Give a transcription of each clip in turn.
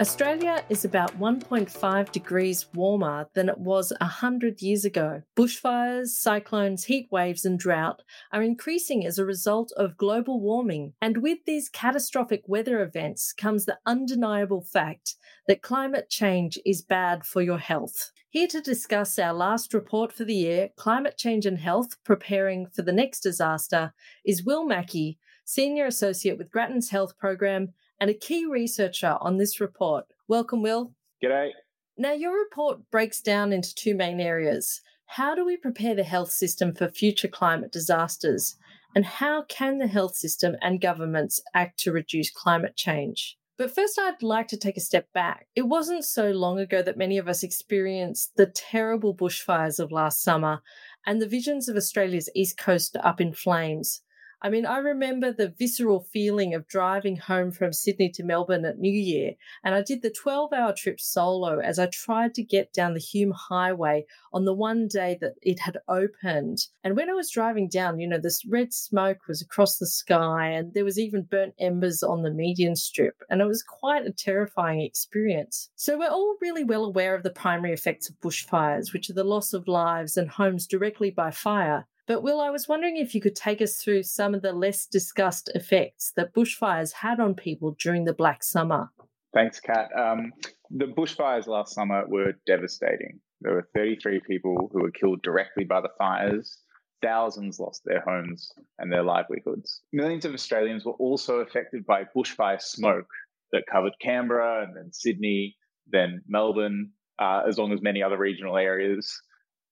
Australia is about 1.5 degrees warmer than it was 100 years ago. Bushfires, cyclones, heat waves, and drought are increasing as a result of global warming. And with these catastrophic weather events comes the undeniable fact that climate change is bad for your health. Here to discuss our last report for the year, Climate Change and Health Preparing for the Next Disaster, is Will Mackey, Senior Associate with Grattan's Health Program and a key researcher on this report. Welcome, Will. G'day. Now, your report breaks down into two main areas. How do we prepare the health system for future climate disasters? And how can the health system and governments act to reduce climate change? But first, I'd like to take a step back. It wasn't so long ago that many of us experienced the terrible bushfires of last summer and the visions of Australia's east coast up in flames. I mean, I remember the visceral feeling of driving home from Sydney to Melbourne at New Year, and I did the 12 hour trip solo as I tried to get down the Hume Highway on the one day that it had opened. And when I was driving down, you know, this red smoke was across the sky, and there was even burnt embers on the median strip, and it was quite a terrifying experience. So, we're all really well aware of the primary effects of bushfires, which are the loss of lives and homes directly by fire. But Will, I was wondering if you could take us through some of the less discussed effects that bushfires had on people during the Black Summer. Thanks, Kat. Um, the bushfires last summer were devastating. There were 33 people who were killed directly by the fires. Thousands lost their homes and their livelihoods. Millions of Australians were also affected by bushfire smoke that covered Canberra and then Sydney, then Melbourne, uh, as long as many other regional areas.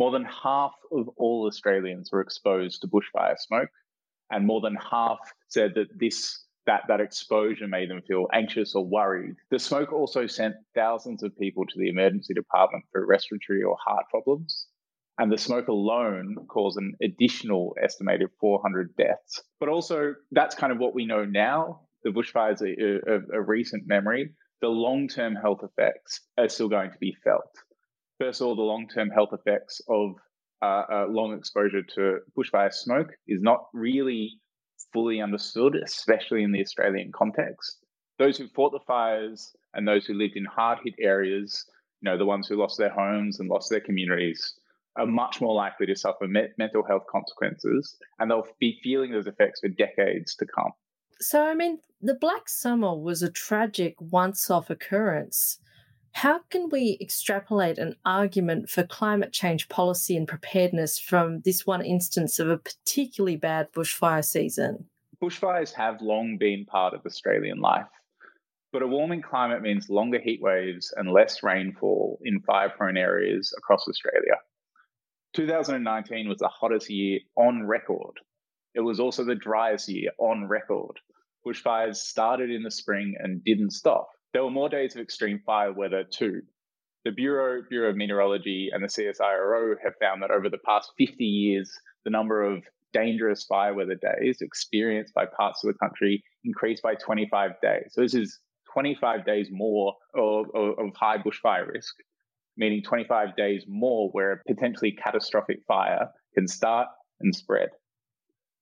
More than half of all Australians were exposed to bushfire smoke, and more than half said that this that that exposure made them feel anxious or worried. The smoke also sent thousands of people to the emergency department for respiratory or heart problems. And the smoke alone caused an additional estimated 400 deaths. But also, that's kind of what we know now. The bushfires are a, a, recent memory. The long term health effects are still going to be felt first of all, the long term health effects of uh, uh, long exposure to bushfire smoke is not really fully understood, especially in the Australian context. Those who fought the fires and those who lived in hard hit areas, you know, the ones who lost their homes and lost their communities, are much more likely to suffer me- mental health consequences and they'll be feeling those effects for decades to come. So, I mean, the Black Summer was a tragic once off occurrence. How can we extrapolate an argument for climate change policy and preparedness from this one instance of a particularly bad bushfire season? Bushfires have long been part of Australian life, but a warming climate means longer heat waves and less rainfall in fire prone areas across Australia. 2019 was the hottest year on record. It was also the driest year on record. Bushfires started in the spring and didn't stop. There were more days of extreme fire weather too. The Bureau, Bureau of Meteorology and the CSIRO have found that over the past 50 years, the number of dangerous fire weather days experienced by parts of the country increased by 25 days. So this is 25 days more of, of, of high bushfire risk, meaning 25 days more where a potentially catastrophic fire can start and spread.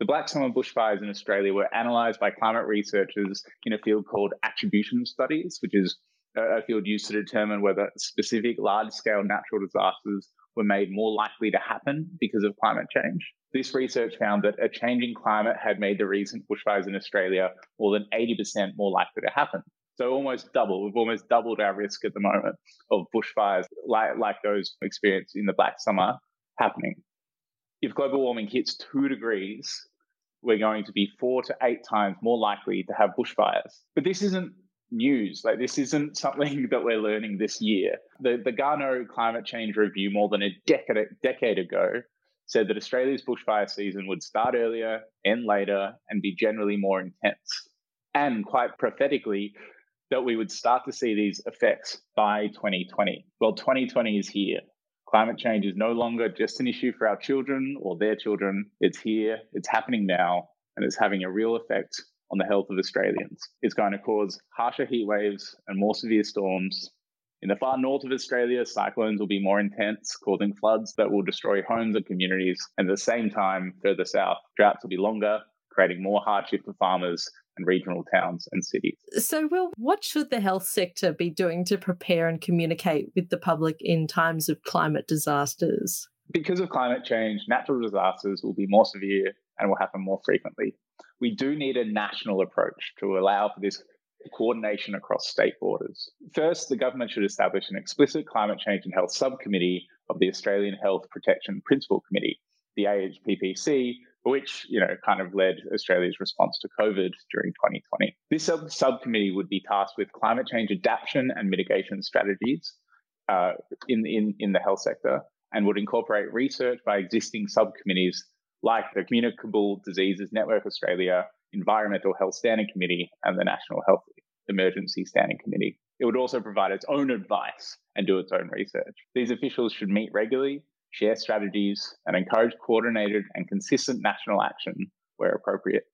The Black Summer bushfires in Australia were analysed by climate researchers in a field called attribution studies, which is a field used to determine whether specific large scale natural disasters were made more likely to happen because of climate change. This research found that a changing climate had made the recent bushfires in Australia more than 80% more likely to happen. So almost double. We've almost doubled our risk at the moment of bushfires like, like those experienced in the Black Summer happening. If global warming hits two degrees, we're going to be four to eight times more likely to have bushfires. But this isn't news. Like this isn't something that we're learning this year. The the Garnaut Climate Change Review more than a decade decade ago said that Australia's bushfire season would start earlier, end later, and be generally more intense. And quite prophetically, that we would start to see these effects by 2020. Well, 2020 is here. Climate change is no longer just an issue for our children or their children. It's here, it's happening now, and it's having a real effect on the health of Australians. It's going to cause harsher heat waves and more severe storms. In the far north of Australia, cyclones will be more intense, causing floods that will destroy homes and communities. And at the same time, further south, droughts will be longer, creating more hardship for farmers and regional towns and cities. So, Will, what should the health sector be doing to prepare and communicate with the public in times of climate disasters? Because of climate change, natural disasters will be more severe and will happen more frequently. We do need a national approach to allow for this coordination across state borders. First, the government should establish an explicit climate change and health subcommittee of the Australian Health Protection Principal Committee, the AHPPC, which you know kind of led Australia's response to COVID during 2020. This sub- subcommittee would be tasked with climate change adaptation and mitigation strategies uh, in, in in the health sector, and would incorporate research by existing subcommittees like the Communicable Diseases Network Australia, Environmental Health Standing Committee, and the National Health Emergency Standing Committee. It would also provide its own advice and do its own research. These officials should meet regularly, share strategies, and encourage coordinated and consistent national action where appropriate.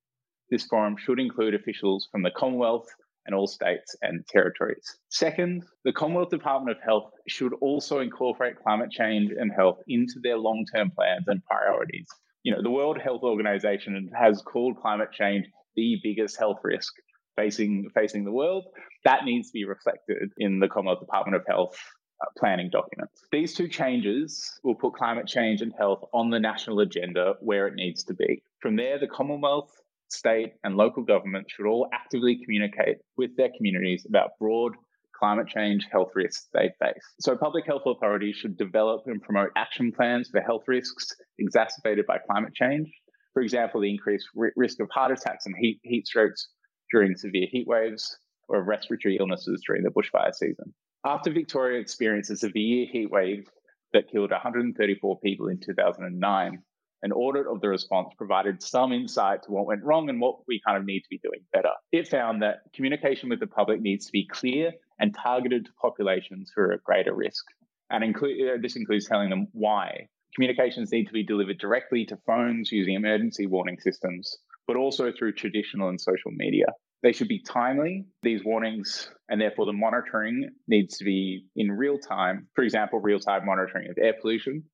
This forum should include officials from the Commonwealth and all states and territories. Second, the Commonwealth Department of Health should also incorporate climate change and health into their long term plans and priorities. You know, the World Health Organization has called climate change the biggest health risk facing facing the world. That needs to be reflected in the Commonwealth Department of Health uh, planning documents. These two changes will put climate change and health on the national agenda where it needs to be. From there, the Commonwealth, state, and local governments should all actively communicate with their communities about broad climate change health risks they face. So, public health authorities should develop and promote action plans for health risks exacerbated by climate change. For example, the increased risk of heart attacks and heat, heat strokes during severe heat waves or respiratory illnesses during the bushfire season. After Victoria experienced a severe heat wave that killed 134 people in 2009, an audit of the response provided some insight to what went wrong and what we kind of need to be doing better. It found that communication with the public needs to be clear and targeted to populations who are at greater risk. And include, uh, this includes telling them why. Communications need to be delivered directly to phones using emergency warning systems, but also through traditional and social media. They should be timely, these warnings, and therefore the monitoring needs to be in real time. For example, real time monitoring of air pollution,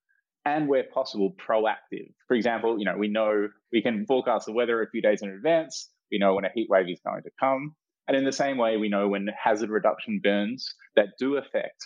and where possible, proactive. For example, you know, we know we can forecast the weather a few days in advance. We know when a heat wave is going to come. And in the same way, we know when hazard reduction burns that do affect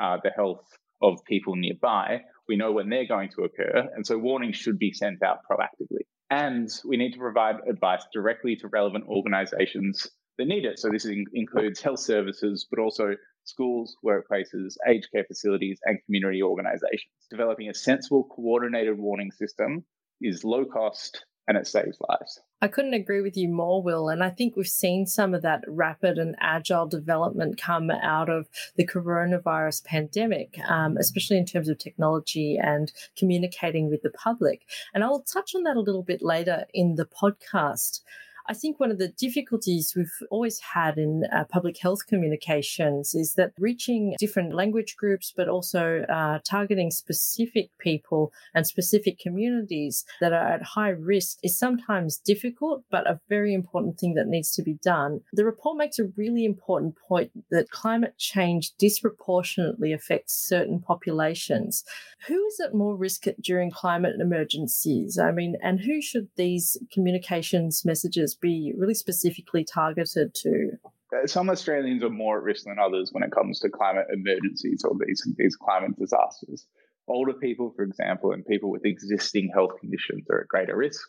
uh, the health of people nearby, we know when they're going to occur. And so warnings should be sent out proactively. And we need to provide advice directly to relevant organizations that need it. So this in- includes health services, but also schools, workplaces, aged care facilities, and community organizations. Developing a sensible, coordinated warning system is low cost and it saves lives. I couldn't agree with you more, Will. And I think we've seen some of that rapid and agile development come out of the coronavirus pandemic, um, especially in terms of technology and communicating with the public. And I'll touch on that a little bit later in the podcast. I think one of the difficulties we've always had in uh, public health communications is that reaching different language groups, but also uh, targeting specific people and specific communities that are at high risk is sometimes difficult, but a very important thing that needs to be done. The report makes a really important point that climate change disproportionately affects certain populations. Who is at more risk during climate emergencies? I mean, and who should these communications messages be really specifically targeted to? Uh, some Australians are more at risk than others when it comes to climate emergencies or these, these climate disasters. Older people, for example, and people with existing health conditions are at greater risk.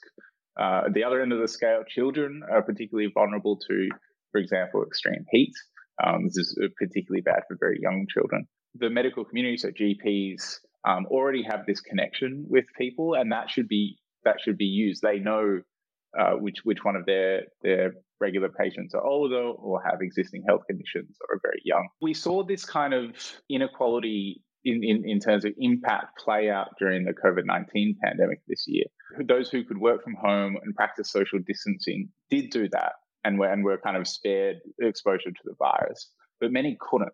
Uh, at the other end of the scale, children are particularly vulnerable to, for example, extreme heat. Um, this is particularly bad for very young children. The medical community, so GPs, um, already have this connection with people, and that should be that should be used. They know uh, which which one of their their regular patients are older or have existing health conditions or are very young. We saw this kind of inequality in, in, in terms of impact play out during the COVID 19 pandemic this year. Those who could work from home and practice social distancing did do that and were, and were kind of spared exposure to the virus, but many couldn't.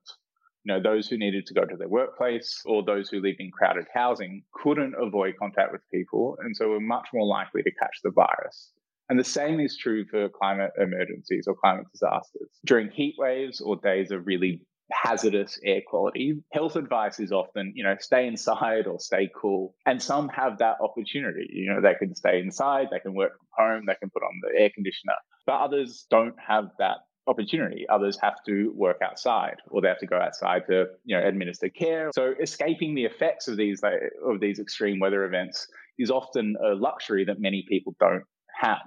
You know, those who needed to go to their workplace or those who lived in crowded housing couldn't avoid contact with people and so were much more likely to catch the virus. And the same is true for climate emergencies or climate disasters. During heat waves or days of really hazardous air quality. Health advice is often, you know, stay inside or stay cool. And some have that opportunity. You know, they can stay inside, they can work from home, they can put on the air conditioner. But others don't have that opportunity. Others have to work outside or they have to go outside to, you know, administer care. So escaping the effects of these of these extreme weather events is often a luxury that many people don't have.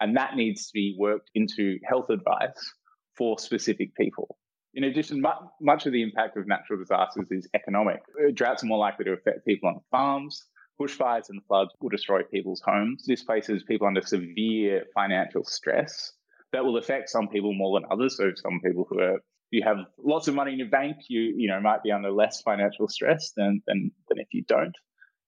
And that needs to be worked into health advice for specific people. In addition, much of the impact of natural disasters is economic. Uh, droughts are more likely to affect people on farms. Bushfires and floods will destroy people's homes. This places people under severe financial stress that will affect some people more than others. So some people who are you have lots of money in your bank, you you know might be under less financial stress than than, than if you don't.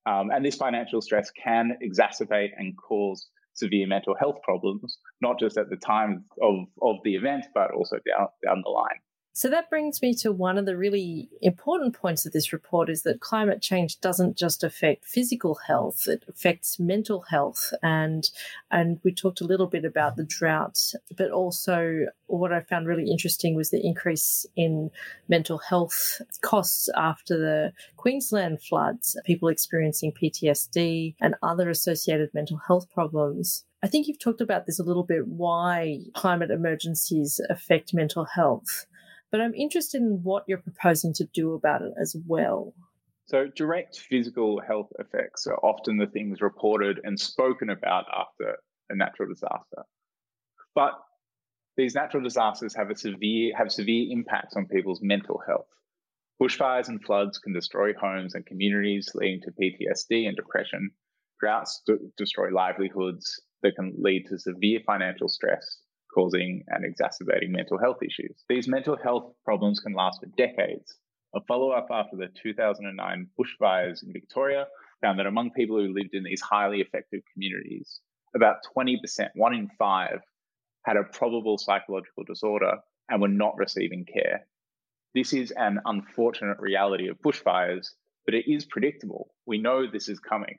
Um, and this financial stress can exacerbate and cause severe mental health problems, not just at the time of, of the event, but also down, down the line. So that brings me to one of the really important points of this report is that climate change doesn't just affect physical health, it affects mental health. And and we talked a little bit about the drought, but also what I found really interesting was the increase in mental health costs after the Queensland floods, people experiencing PTSD and other associated mental health problems. I think you've talked about this a little bit why climate emergencies affect mental health but I'm interested in what you're proposing to do about it as well. So, direct physical health effects are often the things reported and spoken about after a natural disaster. But these natural disasters have a severe have severe impacts on people's mental health. Bushfires and floods can destroy homes and communities, leading to PTSD and depression. Droughts d- destroy livelihoods that can lead to severe financial stress causing and exacerbating mental health issues. These mental health problems can last for decades. A follow up after the 2009 bushfires in Victoria found that among people who lived in these highly affected communities, about 20%, one in five, had a probable psychological disorder and were not receiving care. This is an unfortunate reality of bushfires, but it is predictable. We know this is coming.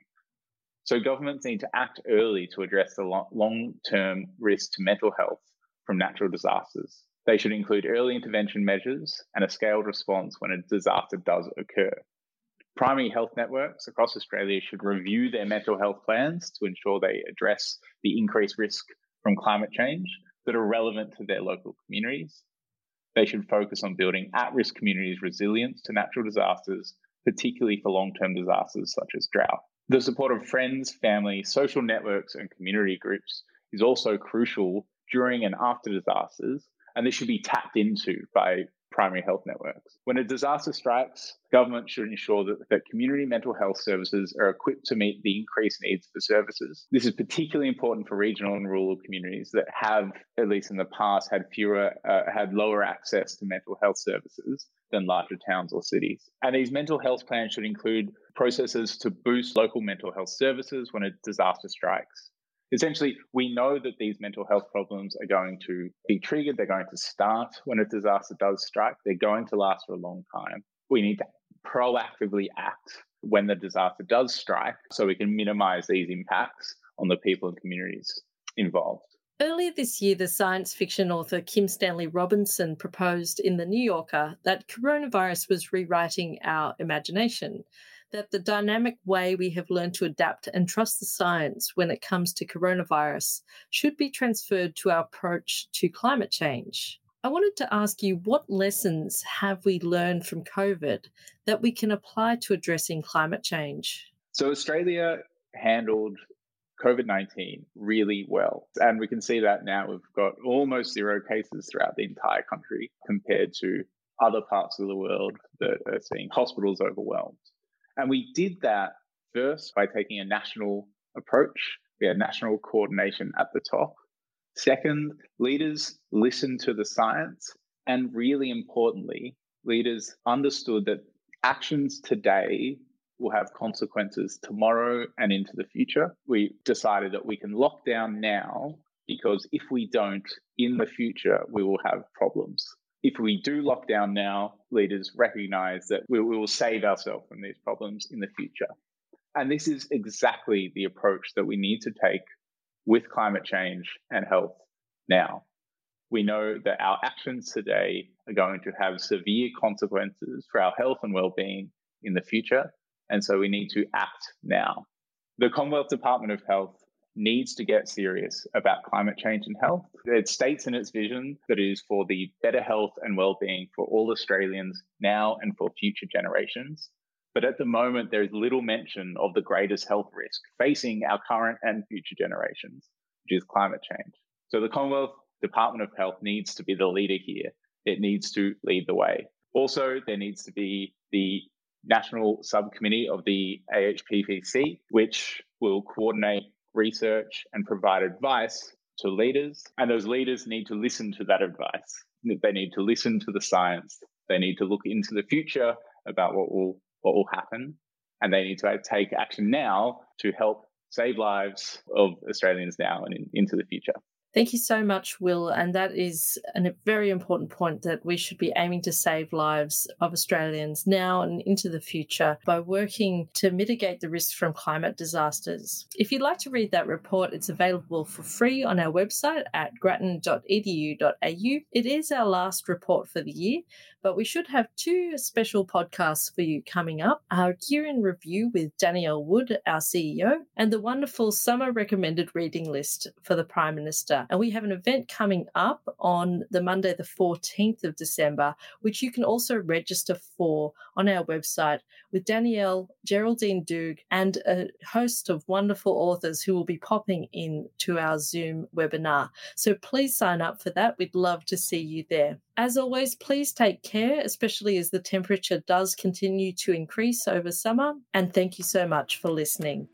So governments need to act early to address the long term risk to mental health from natural disasters. They should include early intervention measures and a scaled response when a disaster does occur. Primary health networks across Australia should review their mental health plans to ensure they address the increased risk from climate change that are relevant to their local communities. They should focus on building at risk communities' resilience to natural disasters, particularly for long term disasters such as drought. The support of friends, family, social networks, and community groups is also crucial during and after disasters, and this should be tapped into by primary health networks. When a disaster strikes, government should ensure that, that community mental health services are equipped to meet the increased needs for services. This is particularly important for regional and rural communities that have, at least in the past, had fewer, uh, had lower access to mental health services than larger towns or cities. And these mental health plans should include processes to boost local mental health services when a disaster strikes. Essentially, we know that these mental health problems are going to be triggered. They're going to start when a disaster does strike. They're going to last for a long time. We need to proactively act when the disaster does strike so we can minimize these impacts on the people and communities involved. Earlier this year, the science fiction author Kim Stanley Robinson proposed in The New Yorker that coronavirus was rewriting our imagination, that the dynamic way we have learned to adapt and trust the science when it comes to coronavirus should be transferred to our approach to climate change. I wanted to ask you what lessons have we learned from COVID that we can apply to addressing climate change? So, Australia handled COVID 19 really well. And we can see that now we've got almost zero cases throughout the entire country compared to other parts of the world that are seeing hospitals overwhelmed. And we did that first by taking a national approach. We had national coordination at the top. Second, leaders listened to the science. And really importantly, leaders understood that actions today will have consequences tomorrow and into the future. We decided that we can lock down now because if we don't, in the future, we will have problems. If we do lock down now, leaders recognize that we, we will save ourselves from these problems in the future. And this is exactly the approach that we need to take with climate change and health now. We know that our actions today are going to have severe consequences for our health and well-being in the future, and so we need to act now. The Commonwealth Department of Health needs to get serious about climate change and health. It states in its vision that it is for the better health and well-being for all Australians now and for future generations. But at the moment, there is little mention of the greatest health risk facing our current and future generations, which is climate change. So the Commonwealth Department of Health needs to be the leader here. It needs to lead the way. Also, there needs to be the national subcommittee of the AHPPC, which will coordinate research and provide advice to leaders. And those leaders need to listen to that advice. They need to listen to the science. They need to look into the future about what will what will happen. And they need to take action now to help save lives of Australians now and in, into the future. Thank you so much, Will. And that is a very important point that we should be aiming to save lives of Australians now and into the future by working to mitigate the risk from climate disasters. If you'd like to read that report, it's available for free on our website at grattan.edu.au. It is our last report for the year, but we should have two special podcasts for you coming up our year in review with Danielle Wood, our CEO, and the wonderful summer recommended reading list for the Prime Minister. And we have an event coming up on the Monday, the 14th of December, which you can also register for on our website with Danielle, Geraldine Doogue, and a host of wonderful authors who will be popping in to our Zoom webinar. So please sign up for that. We'd love to see you there. As always, please take care, especially as the temperature does continue to increase over summer. And thank you so much for listening.